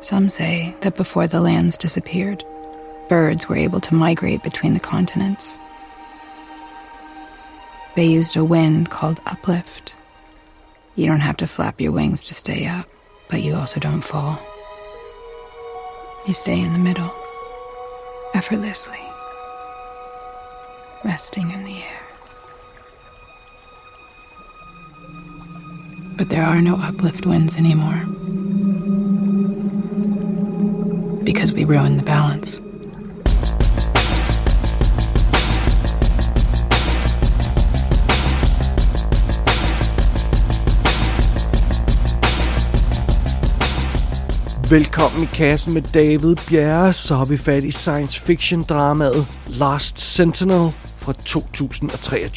Some say that before the lands disappeared, birds were able to migrate between the continents. They used a wind called uplift. You don't have to flap your wings to stay up, but you also don't fall. You stay in the middle, effortlessly, resting in the air. But there are no uplift winds anymore. Because we ruined the balance. Velkommen i kassen med David Bjerre, så har vi fat i science fiction dramaet Last Sentinel fra 2023.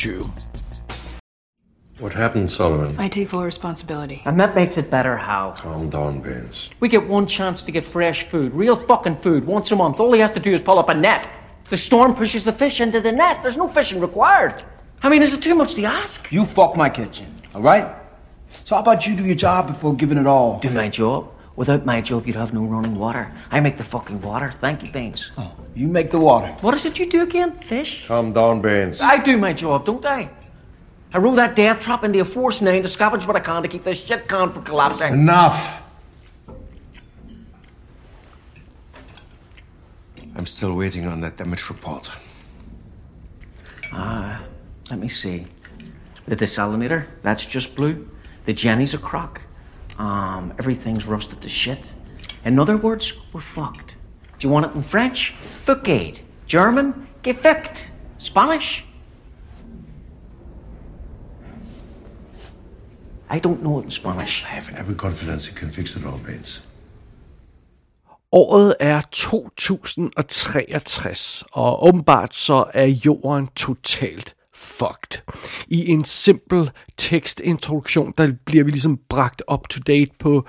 What happened, Solomon? I take full responsibility. And that makes it better how? Calm down, Baines. We get one chance to get fresh food, real fucking food, once a month. All he has to do is pull up a net. The storm pushes the fish into the net. There's no fishing required. I mean, is it too much to ask? You fuck my kitchen, all right? So how about you do your job before giving it all? Do my job. Without my job, you'd have no running water. I make the fucking water. Thank you, Baines. Oh, you make the water. What is it you do again? Fish? Calm down, Baines. I do my job, don't I? I roll that death trap into a force nine to scavenge what I can to keep this shit can from collapsing. Enough! I'm still waiting on that damage report. Ah, let me see. The desalinator, that's just blue. The Jenny's a crock. Um, everything's rusted to shit. In other words, we're fucked. Do you want it in French? Fuckade. German? Gefickt. Spanish? I don't know it in Spanish. I have every confidence you can fix it all, Baines. Året er 2063, og åbenbart så er jorden totalt fucked. I en simpel tekstintroduktion, der bliver vi ligesom bragt up to date på,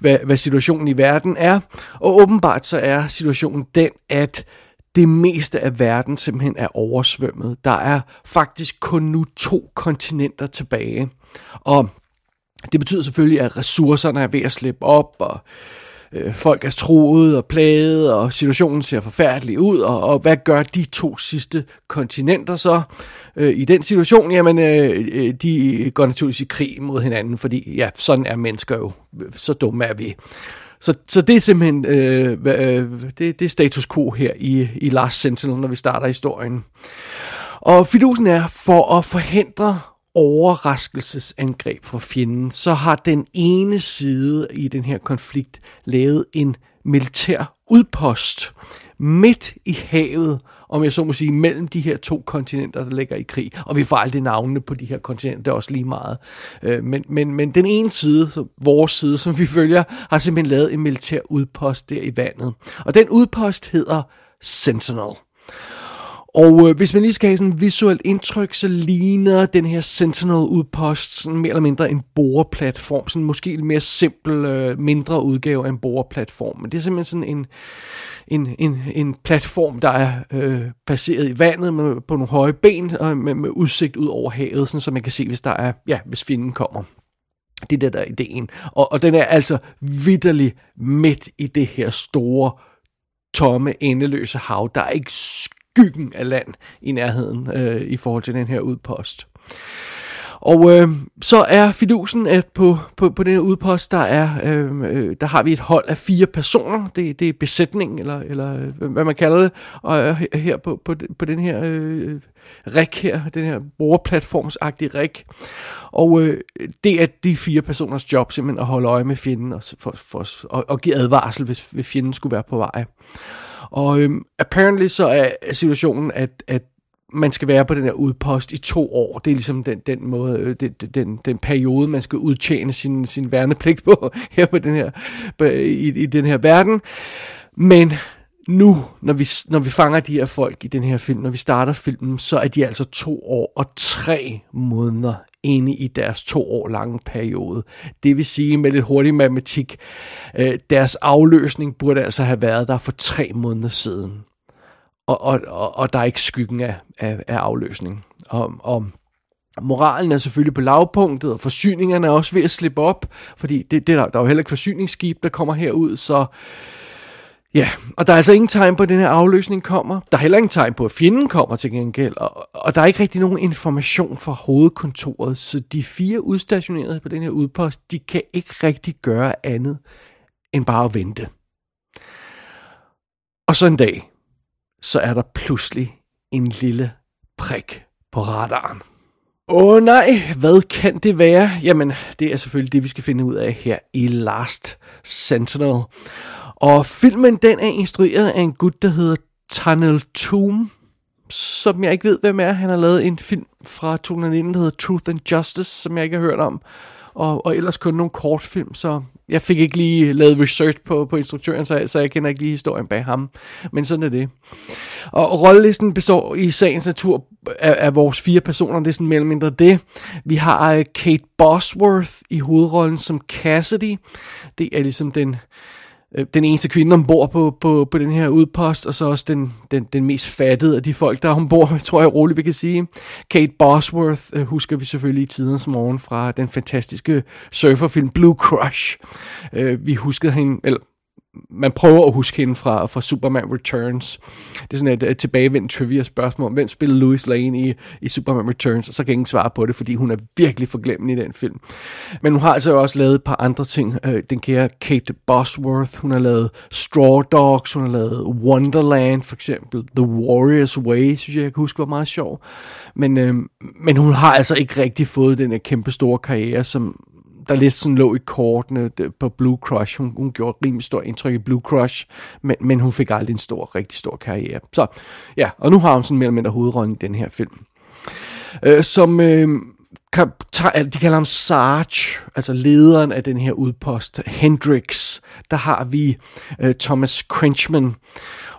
hvad, hvad situationen i verden er. Og åbenbart så er situationen den, at det meste af verden simpelthen er oversvømmet. Der er faktisk kun nu to kontinenter tilbage. Og det betyder selvfølgelig, at ressourcerne er ved at slippe op, og øh, folk er troet og plaget, og situationen ser forfærdelig ud, og, og hvad gør de to sidste kontinenter så øh, i den situation? Jamen, øh, øh de går naturligvis i krig mod hinanden, fordi ja, sådan er mennesker jo, øh, så dumme er vi. Så, så det er simpelthen øh, øh, det, det er status quo her i, i Last Sentinel, når vi starter historien. Og fidusen er for at forhindre overraskelsesangreb fra fjenden, så har den ene side i den her konflikt lavet en militær udpost midt i havet, om jeg så må sige, mellem de her to kontinenter, der ligger i krig. Og vi får aldrig navnene på de her kontinenter, det er også lige meget. Øh, men, men, men den ene side, vores side, som vi følger, har simpelthen lavet en militær udpost der i vandet. Og den udpost hedder Sentinel. Og øh, hvis man lige skal have sådan et visuelt indtryk, så ligner den her Sentinel-udpost sådan mere eller mindre en boreplatform. Sådan måske en mere simpel, øh, mindre udgave af en boreplatform. Men det er simpelthen sådan en, en, en, en platform, der er øh, baseret i vandet med, på nogle høje ben og med, med udsigt ud over havet, sådan, så man kan se, hvis der er, ja, hvis fjenden kommer. Det er det, der er ideen. Og, og den er altså vidderlig midt i det her store, tomme, endeløse hav. Der er ikke skyggen af land i nærheden øh, i forhold til den her udpost. Og øh, så er fidusen, at på, på, på den her udpost, der, er, øh, øh der har vi et hold af fire personer. Det, det er besætning, eller, eller øh, hvad man kalder det. Og øh, her på, på, på den her øh, rig her, den her brugerplatformsagtige rig. Og øh, det er de fire personers job simpelthen at holde øje med fjenden og, for, for, og, og give advarsel, hvis, hvis fjenden skulle være på vej. Og øhm, apparently så er situationen, at, at man skal være på den her udpost i to år. Det er ligesom den, den måde, øh, den, den, den periode, man skal udtjene sin, sin værnepligt på her på den her, i, i den her verden. Men nu, når vi, når vi fanger de her folk i den her film, når vi starter filmen, så er de altså to år og tre måneder inde i deres to år lange periode. Det vil sige med lidt hurtig matematik, øh, deres afløsning burde altså have været der for tre måneder siden. Og, og, og, og der er ikke skyggen af, af, af afløsning. Og, og Moralen er selvfølgelig på lavpunktet, og forsyningerne er også ved at slippe op, fordi det, det der, der er jo heller ikke forsyningsskib, der kommer herud, så ja, og der er altså ingen tegn på, at den her afløsning kommer. Der er heller ingen tegn på, at fjenden kommer til gengæld, og, og der er ikke rigtig nogen information fra hovedkontoret, så de fire udstationerede på den her udpost, de kan ikke rigtig gøre andet end bare at vente. Og så en dag, så er der pludselig en lille prik på radaren. Åh oh, nej, hvad kan det være? Jamen, det er selvfølgelig det, vi skal finde ud af her i Last Sentinel. Og filmen, den er instrueret af en gut, der hedder Tunnel Tomb, som jeg ikke ved, hvem er. Han har lavet en film fra 2019, der hedder Truth and Justice, som jeg ikke har hørt om. Og, og ellers kun nogle kortfilm, så jeg fik ikke lige lavet research på, på instruktøren, så, så jeg kender ikke lige historien bag ham. Men sådan er det. Og rollelisten består i sagens natur af, af vores fire personer. Det er sådan mere eller mindre det. Vi har øh, Kate Bosworth i hovedrollen som Cassidy. Det er ligesom den øh, den eneste kvinde ombord på, på, på den her udpost, og så også den, den, den mest fattede af de folk, der er ombord, tror jeg roligt, vi kan sige. Kate Bosworth øh, husker vi selvfølgelig i tidens morgen fra den fantastiske surferfilm Blue Crush. Øh, vi huskede hende, eller man prøver at huske hende fra, fra Superman Returns. Det er sådan et, et tilbagevendt trivia spørgsmål. Hvem spiller Louis Lane i, i Superman Returns? Og så kan ingen svare på det, fordi hun er virkelig forglemt i den film. Men hun har altså også lavet et par andre ting. Øh, den kære Kate Bosworth, hun har lavet Straw Dogs, hun har lavet Wonderland for eksempel. The Warrior's Way, synes jeg, jeg kan huske, var meget sjov. Men, øh, men hun har altså ikke rigtig fået den her kæmpe store karriere, som, der lidt sådan lå i kortene på Blue Crush. Hun, hun gjorde et rimelig stort indtryk i Blue Crush, men, men hun fik aldrig en stor, rigtig stor karriere. Så ja, og nu har hun sådan mere eller mindre hovedrollen i den her film. Øh, som øh, kan, tager, de kalder ham Sarge, altså lederen af den her udpost, Hendrix. Der har vi øh, Thomas Crenchman,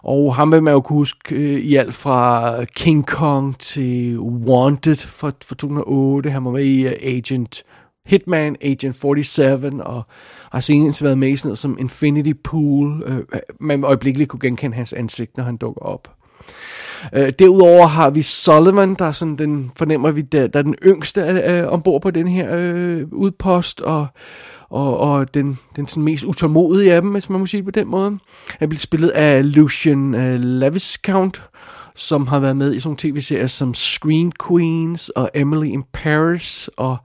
og ham vil man jo kunne huske øh, i alt fra King Kong til Wanted fra, fra 2008. Han var med i uh, Agent Hitman, Agent 47, og har senest været med i sådan noget som Infinity Pool. Øh, øh, man øjeblikkeligt kunne genkende hans ansigt, når han dukker op. Øh, derudover har vi Sullivan, der er sådan den, fornemmer vi, der, der er den yngste øh, ombord på den her øh, udpost, og, og, og den, den sådan mest utålmodige af dem, hvis man må sige på den måde. Han bliver spillet af Lucian øh, Laviscount, som har været med i sådan nogle tv-serier som Scream Queens og Emily in Paris, og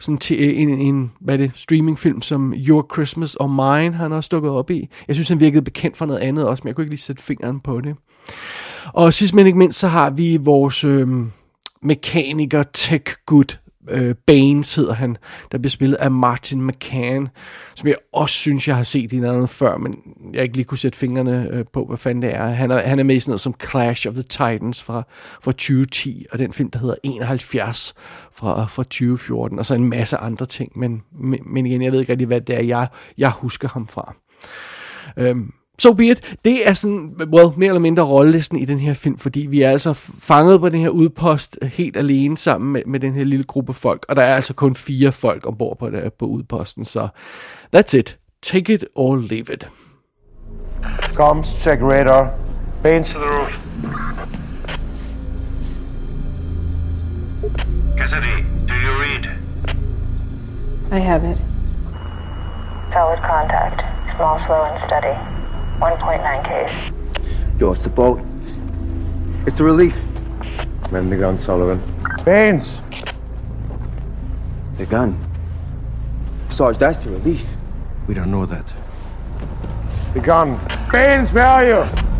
sådan til øh, en, en hvad er det, streamingfilm som Your Christmas or Mine har han også dukket op i. Jeg synes, han virkede bekendt for noget andet også, men jeg kunne ikke lige sætte fingeren på det. Og sidst men ikke mindst, så har vi vores øh, mekaniker tech good øh, Baines hedder han, der bliver spillet af Martin McCann, som jeg også synes, jeg har set i en anden før, men jeg ikke lige kunne sætte fingrene øh, på, hvad fanden det er. Han er, han er med i sådan noget som Clash of the Titans fra, fra 2010, og den film, der hedder 71 fra, fra 2014, og så en masse andre ting, men, men, men igen, jeg ved ikke rigtig, hvad det er, jeg, jeg husker ham fra. Øhm, so be it. Det er sådan, well, mere eller mindre rollelisten i den her film, fordi vi er altså fanget på den her udpost helt alene sammen med, med den her lille gruppe folk, og der er altså kun fire folk ombord på, der, på udposten, så that's it. Take it or leave it. Comms, check radar. Baines to the roof. Cassidy, do you read? I have it. Solid contact. Small, slow, and steady. 1.9 Ks. Yo, it's the boat. It's the relief. Man the gun, Sullivan. Baines! The gun. Sarge, that's the relief. We don't know that. The gun. Baines, where are you?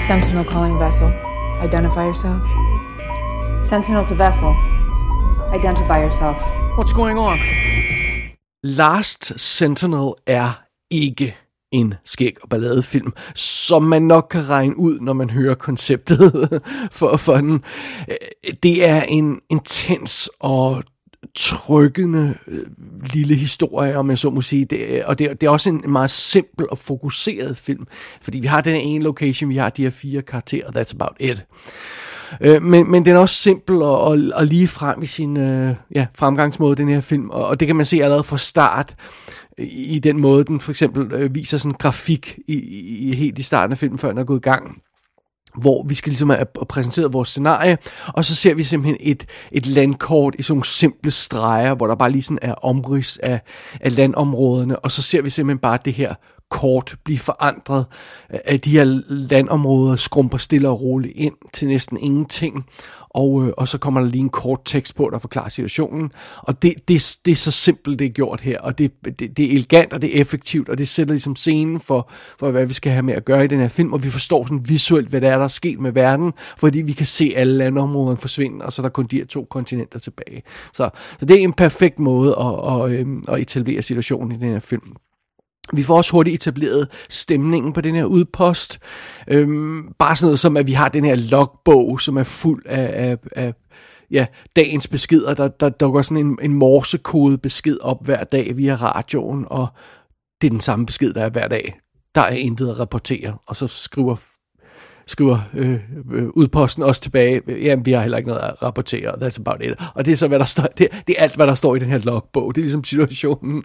Sentinel calling vessel. Identify yourself. Sentinel to vessel. Identify yourself. What's going on? Last Sentinel er ikke en skæg og balladefilm, som man nok kan regne ud, når man hører konceptet for, for den. Det er en intens og trykkende øh, lille historie, om jeg så må sige. Det, og det, det er også en meget simpel og fokuseret film, fordi vi har den ene location, vi har de her fire karakterer, that's about it. Øh, men, men den er også simpel og, og, og lige frem i sin øh, ja, fremgangsmåde, den her film. Og, og det kan man se allerede fra start i, i den måde, den for eksempel øh, viser sådan grafik i, i, helt i starten af filmen, før den er gået i gang hvor vi skal ligesom have øh, præsenteret vores scenarie, og så ser vi simpelthen et, et landkort i sådan nogle simple streger, hvor der bare lige sådan er omrids af, af landområderne, og så ser vi simpelthen bare det her kort blive forandret, øh, at de her landområder skrumper stille og roligt ind til næsten ingenting, og, øh, og så kommer der lige en kort tekst på, der forklarer situationen. Og det, det, det er så simpelt, det er gjort her, og det, det, det er elegant, og det er effektivt, og det sætter ligesom scenen for, for, hvad vi skal have med at gøre i den her film, og vi forstår sådan visuelt, hvad der er, der er sket med verden, fordi vi kan se alle landområderne forsvinde, og så er der kun de her to kontinenter tilbage. Så, så det er en perfekt måde at, at, at, at etablere situationen i den her film. Vi får også hurtigt etableret stemningen på den her udpost. Øhm, bare sådan noget som, at vi har den her logbog, som er fuld af, af, af ja, dagens beskeder. Der, der dukker sådan en, en morsekode besked op hver dag via radioen, og det er den samme besked, der er hver dag. Der er intet at rapportere, og så skriver skriver øh, øh, udposten også tilbage, jamen vi har heller ikke noget at rapportere, that's about it. Og det er så, hvad der står, det, det er alt, hvad der står i den her logbog, det er ligesom situationen.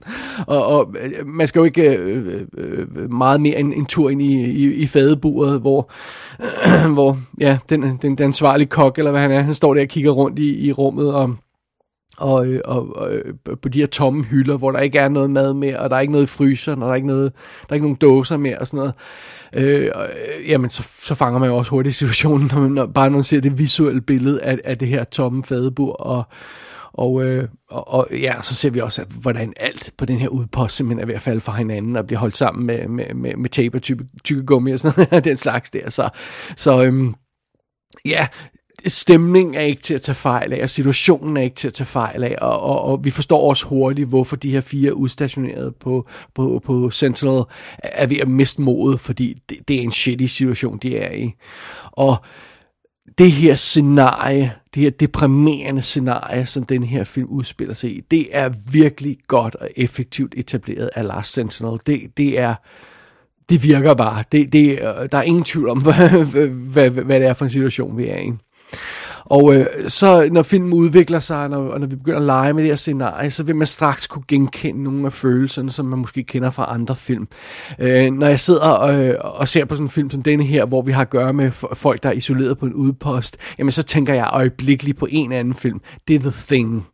Og, og øh, man skal jo ikke øh, øh, meget mere en, en tur ind i, i, i fadeburet, hvor, øh, hvor ja, den, den, den ansvarlige kok, eller hvad han er, han står der og kigger rundt i, i rummet, og Øh, og, og, øh, og på de her tomme hylder, hvor der ikke er noget mad mere, og der er ikke noget i fryseren, og der er ikke, noget, der er ikke nogen dåser mere og sådan noget. Øh, og, øh, jamen, så, så fanger man jo også hurtigt situationen, når man, når, bare når man ser det visuelle billede af, af det her tomme fadebur, og, og, øh, og, og ja, så ser vi også, at hvordan alt på den her udpost simpelthen er ved at falde fra hinanden og bliver holdt sammen med, med, med, med tape og tykke, tykke gummi og sådan noget, den slags der. Så, så øhm, ja, stemningen er ikke til at tage fejl af, og situationen er ikke til at tage fejl af, og, og, og vi forstår også hurtigt, hvorfor de her fire udstationerede på, på, på Sentinel er ved at miste modet, fordi det, det er en shitty situation, de er i. Og det her scenarie, det her deprimerende scenarie, som den her film udspiller sig i, det er virkelig godt og effektivt etableret af Lars Sentinel. Det, det er det virker bare. Det, det, der er ingen tvivl om, hvad, hvad, hvad det er for en situation, vi er i. Og øh, så når filmen udvikler sig, når, og når vi begynder at lege med det her scenarie, så vil man straks kunne genkende nogle af følelserne, som man måske kender fra andre film. Øh, når jeg sidder og, og ser på sådan en film som denne her, hvor vi har at gøre med folk, der er isoleret på en udpost, jamen så tænker jeg øjeblikkeligt på en anden film. Det er The Thing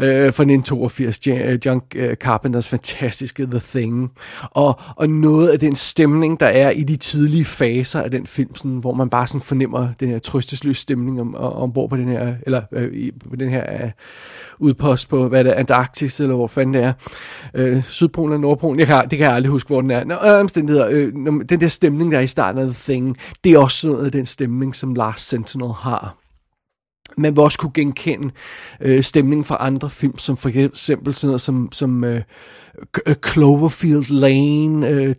øh, fra 1982, øh, John øh, Carpenters fantastiske The Thing. Og, og noget af den stemning, der er i de tidlige faser af den film, sådan, hvor man bare sådan fornemmer den her trøstesløse stemning om, ombord på den her, eller øh, på den her øh, udpost på, hvad det er, Antarktis, eller hvor fanden det er. Øh, Sydpolen og Nordpolen, jeg kan, det kan jeg aldrig huske, hvor den er. Nå, øh, omstændigheder, øh, den der stemning, der er i starten af The Thing, det er også noget af den stemning, som Lars Sentinel har man vil også kunne genkende øh, stemningen fra andre film, som for eksempel sådan noget som, som øh, øh Cloverfield Lane, øh,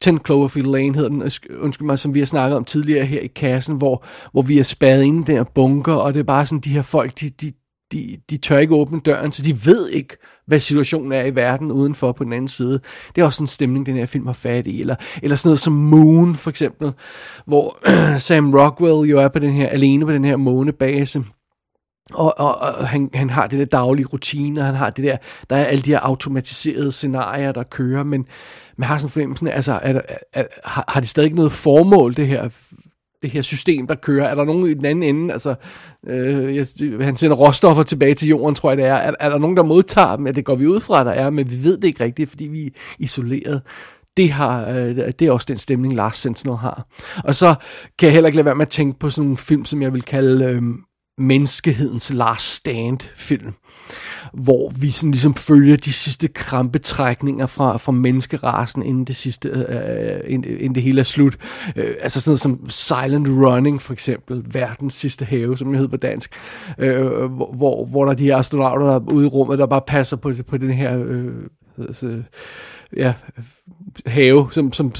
10 Cloverfield Lane hedder den, øh, undskyld mig, som vi har snakket om tidligere her i kassen, hvor, hvor vi er spadet inde i den her bunker, og det er bare sådan, de her folk, de, de, de, de tør ikke åbne døren, så de ved ikke, hvad situationen er i verden udenfor på den anden side. Det er også en stemning, den her film har fat i. Eller, eller sådan noget som Moon, for eksempel, hvor Sam Rockwell jo er på den her, alene på den her månebase, og, og, og han, han har det der daglige rutine, han har det der, der er alle de her automatiserede scenarier, der kører, men man har sådan en fornemmelse, altså, er, er, er, har, har det stadig noget formål, det her det her system, der kører? Er der nogen i den anden ende? Altså, øh, jeg, han sender råstoffer tilbage til jorden, tror jeg det er. er. Er der nogen, der modtager dem? Ja, det går vi ud fra, der er, men vi ved det ikke rigtigt, fordi vi er isoleret. Det, har, øh, det er også den stemning, Lars Sentinel har. Og så kan jeg heller ikke lade være med at tænke på sådan nogle film, som jeg vil kalde øh, menneskehedens last stand film hvor vi sådan ligesom følger de sidste krampetrækninger fra, fra menneskerasen, inden det sidste, øh, øh inden, øh, inden det hele er slut. Øh, altså sådan noget som Silent Running, for eksempel, verdens sidste have, som jeg hedder på dansk, øh, hvor, hvor der er de her astronauter, der er ude i rummet, der bare passer på, på den her øh, altså, ja, have, som, som,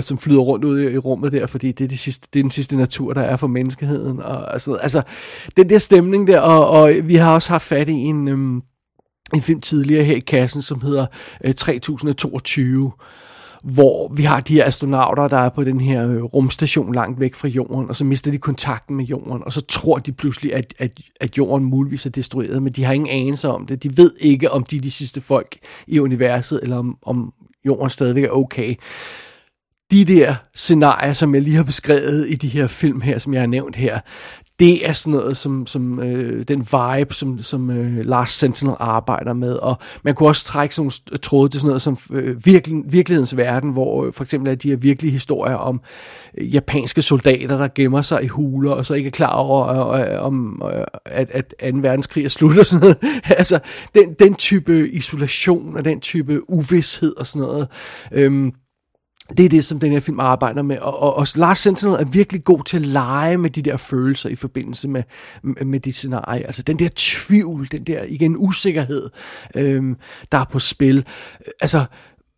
som flyder rundt ud i, rummet der, fordi det er, de sidste, det er den sidste natur, der er for menneskeheden. Og, og sådan noget. Altså, den der stemning der, og, og vi har også haft fat i en, øhm, en film tidligere her i kassen, som hedder øh, 3022, hvor vi har de her astronauter, der er på den her øh, rumstation langt væk fra jorden, og så mister de kontakten med jorden, og så tror de pludselig, at, at, at jorden muligvis er destrueret, men de har ingen anelse om det. De ved ikke, om de er de sidste folk i universet, eller om, om jorden stadigvæk er okay. De der scenarier, som jeg lige har beskrevet i de her film her, som jeg har nævnt her, det er sådan noget, som, som øh, den vibe, som, som øh, Lars Sentinel arbejder med, og man kunne også trække sådan nogle tråde til sådan noget som øh, virkelig, virkelighedens verden, hvor øh, for eksempel er de her virkelige historier om øh, japanske soldater, der gemmer sig i huler, og så ikke er klar over, øh, øh, om, øh, at, at 2. verdenskrig er slut og sådan noget. altså, den, den type isolation og den type uvidshed og sådan noget. Øh, det er det, som den her film arbejder med, og, og, og Lars Sentinel er virkelig god til at lege med de der følelser i forbindelse med, med, med de scenarier. Altså den der tvivl, den der igen usikkerhed, øhm, der er på spil. Altså,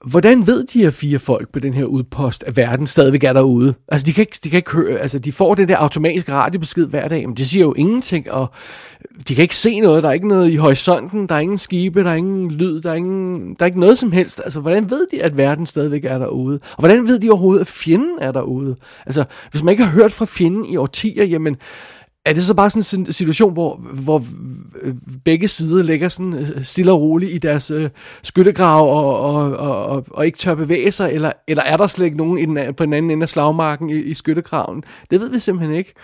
Hvordan ved de her fire folk på den her udpost, at verden stadigvæk er derude? Altså, de kan ikke, de kan ikke høre, altså, de får den der automatiske radiobesked hver dag, men det siger jo ingenting, og de kan ikke se noget, der er ikke noget i horisonten, der er ingen skibe, der er ingen lyd, der er, ingen, der er ikke noget som helst. Altså, hvordan ved de, at verden stadigvæk er derude? Og hvordan ved de overhovedet, at fjenden er derude? Altså, hvis man ikke har hørt fra fjenden i årtier, jamen, er det så bare sådan en situation, hvor, hvor øh, begge sider ligger sådan øh, stille og roligt i deres øh, skyttegrav og, og, og, og, og ikke tør bevæge sig, eller, eller er der slet ikke nogen i den, på den anden ende af slagmarken i, i skyttegraven? Det ved vi simpelthen ikke.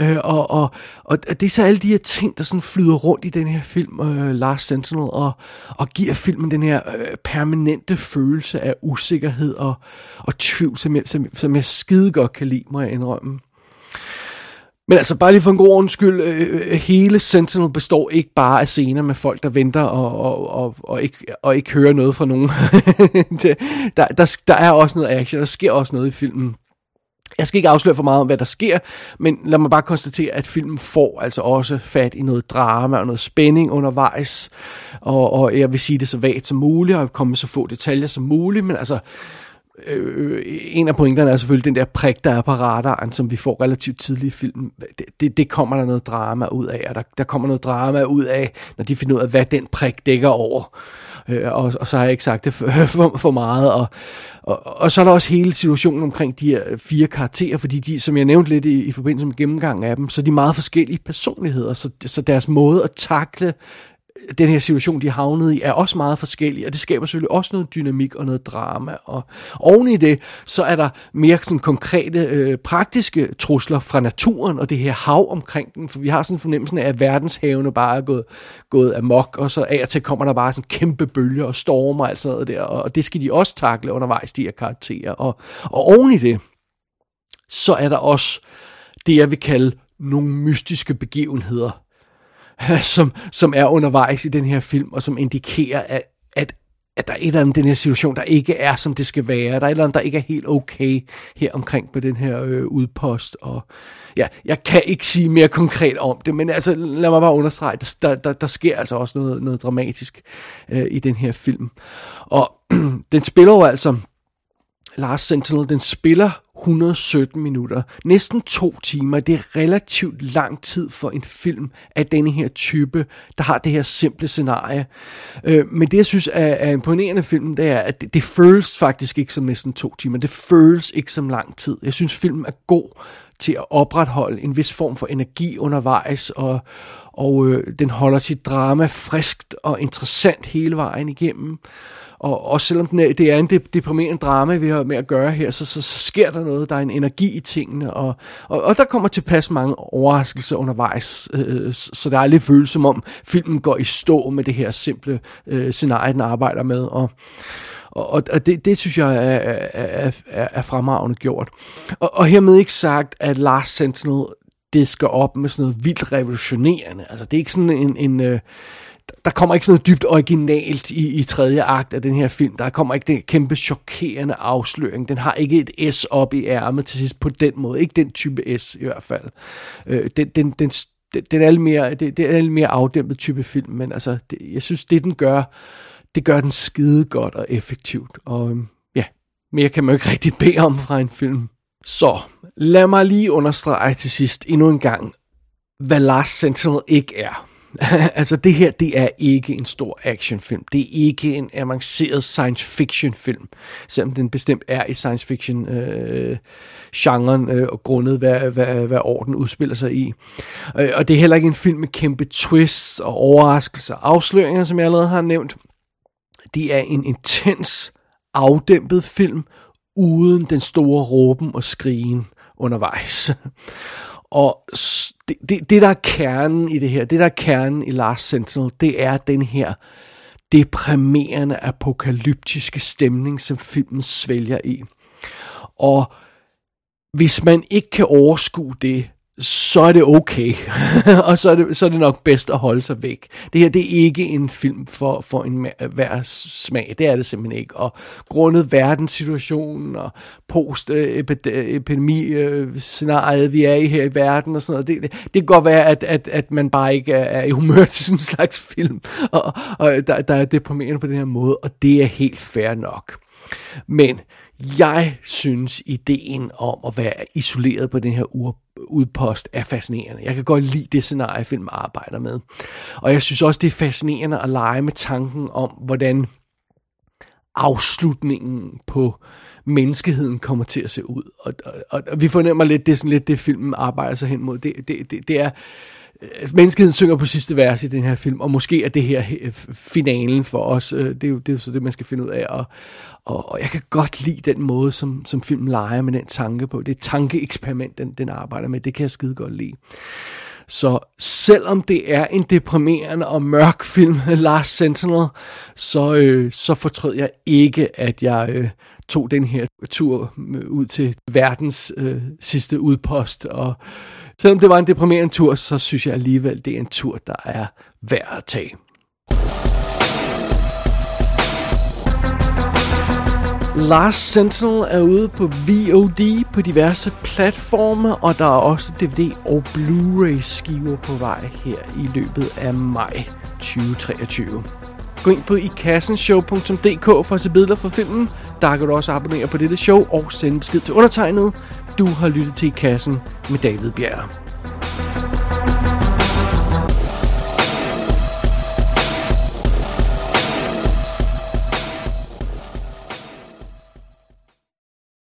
Øh, og, og, og det er så alle de her ting, der sådan flyder rundt i den her film, øh, Last Sentinel, og, og giver filmen den her øh, permanente følelse af usikkerhed og, og tvivl, som jeg, som, som jeg skide godt kan lide, må jeg indrømme. Men altså, bare lige for en god ordens skyld, øh, øh, hele Sentinel består ikke bare af scener med folk, der venter og, og, og, og, ikke, og ikke hører noget fra nogen. det, der, der, der er også noget action, der sker også noget i filmen. Jeg skal ikke afsløre for meget om, hvad der sker, men lad mig bare konstatere, at filmen får altså også fat i noget drama og noget spænding undervejs, og, og jeg vil sige det så vagt som muligt, og komme med så få detaljer som muligt, men altså, Øh, øh, en af pointerne er selvfølgelig den der prik, der er på radaren, som vi får relativt tidligt i filmen. Det, det, det kommer der noget drama ud af, og der, der kommer noget drama ud af, når de finder ud af, hvad den prik dækker over. Øh, og, og så har jeg ikke sagt det for, for, for meget. Og, og, og så er der også hele situationen omkring de her fire karakterer, fordi de, som jeg nævnte lidt i, i forbindelse med gennemgangen af dem, så de meget forskellige personligheder, så, så deres måde at takle den her situation, de havnede i, er også meget forskellig, og det skaber selvfølgelig også noget dynamik og noget drama. Og oven i det, så er der mere sådan konkrete, øh, praktiske trusler fra naturen og det her hav omkring den, for vi har sådan en fornemmelse af, at verdenshavene bare er gået, gået amok, og så af og til kommer der bare sådan kæmpe bølger og stormer og alt sådan noget der, og det skal de også takle undervejs, de her karakterer. Og, og oven i det, så er der også det, jeg vil kalde nogle mystiske begivenheder, som, som er undervejs i den her film, og som indikerer, at, at, at der er et eller andet den her situation, der ikke er, som det skal være. Der er et eller andet, der ikke er helt okay her omkring på den her øh, udpost. Og ja, jeg kan ikke sige mere konkret om det, men altså, lad mig bare understrege, der, der, der sker altså også noget, noget dramatisk øh, i den her film. Og den spiller jo altså Last Sentinel, den spiller 117 minutter. Næsten to timer. Det er relativt lang tid for en film af denne her type, der har det her simple scenarie. Øh, men det, jeg synes er, er imponerende film, det er, at det, det føles faktisk ikke som næsten to timer. Det føles ikke som lang tid. Jeg synes, filmen er god til at opretholde en vis form for energi undervejs, og, og øh, den holder sit drama friskt og interessant hele vejen igennem. Og også selvom den er, det er en deprimerende drama, vi har med at gøre her, så, så, så sker der noget, der er en energi i tingene, og, og, og der kommer tilpas mange overraskelser undervejs, øh, øh så der er lidt følelse som om filmen går i stå med det her simple øh, scenarie, den arbejder med, og og, og det, det synes jeg er, er, er, er fremragende gjort. Og, og hermed ikke sagt, at Lars Sentinel det skal op med sådan noget vildt revolutionerende. Altså det er ikke sådan en, en øh, der kommer ikke sådan noget dybt originalt i, i tredje akt af den her film. Der kommer ikke den kæmpe chokerende afsløring. Den har ikke et S op i ærmet til sidst på den måde. Ikke den type S i hvert fald. Øh, den, den, den, den er lidt mere, det, det er en mere afdæmpet type film, men altså, det, jeg synes, det den gør, det gør den skide godt og effektivt. Og øhm, ja, mere kan man jo ikke rigtig bede om fra en film. Så lad mig lige understrege til sidst endnu en gang, hvad Last Sentinel ikke er. altså det her, det er ikke en stor actionfilm. Det er ikke en avanceret science fiction film. Selvom den bestemt er i science fiction øh, genren øh, og grundet hvad, hvad, hvad orden udspiller sig i. Øh, og det er heller ikke en film med kæmpe twists og overraskelser og afsløringer, som jeg allerede har nævnt. Det er en intens, afdæmpet film, uden den store råben og skrigen undervejs. Og det, det, det, der er kernen i det her, det der er kernen i Last Sentinel, det er den her deprimerende, apokalyptiske stemning, som filmen svælger i. Og hvis man ikke kan overskue det, så er det okay. og så er det, så er det nok bedst at holde sig væk. Det her, det er ikke en film for, for en hver smag. Det er det simpelthen ikke. Og grundet verdenssituationen og post-epidemi-scenariet, øh, vi er i her i verden og sådan noget, det, det, det kan godt være, at, at, at man bare ikke er, er i humør til sådan en slags film, og, og der, der er deprimerende på den her måde, og det er helt fair nok. Men jeg synes, ideen om at være isoleret på den her ur udpost er fascinerende. Jeg kan godt lide det scenarie, film arbejder med. Og jeg synes også, det er fascinerende at lege med tanken om, hvordan afslutningen på menneskeheden kommer til at se ud. Og, og, og vi fornemmer lidt, det er sådan lidt det, filmen arbejder sig hen mod. Det, det, det, det er menneskeheden synger på sidste vers i den her film, og måske er det her øh, finalen for os. Øh, det er jo, det er jo så det, man skal finde ud af. Og, og, og jeg kan godt lide den måde, som, som filmen leger med den tanke på. Det er tankeeksperiment, den, den arbejder med. Det kan jeg skide godt lide. Så selvom det er en deprimerende og mørk film, Last Sentinel, så, øh, så fortrød jeg ikke, at jeg øh, tog den her tur øh, ud til verdens øh, sidste udpost og Selvom det var en deprimerende tur, så synes jeg alligevel, det er en tur, der er værd at tage. Last Sentinel er ude på VOD på diverse platforme, og der er også DVD og Blu-ray skiver på vej her i løbet af maj 2023. Gå ind på ikassenshow.dk for at se billeder fra filmen. Der kan du også abonnere på dette show og sende besked til undertegnet. Du har lyttet til I Kassen med David Bjerg.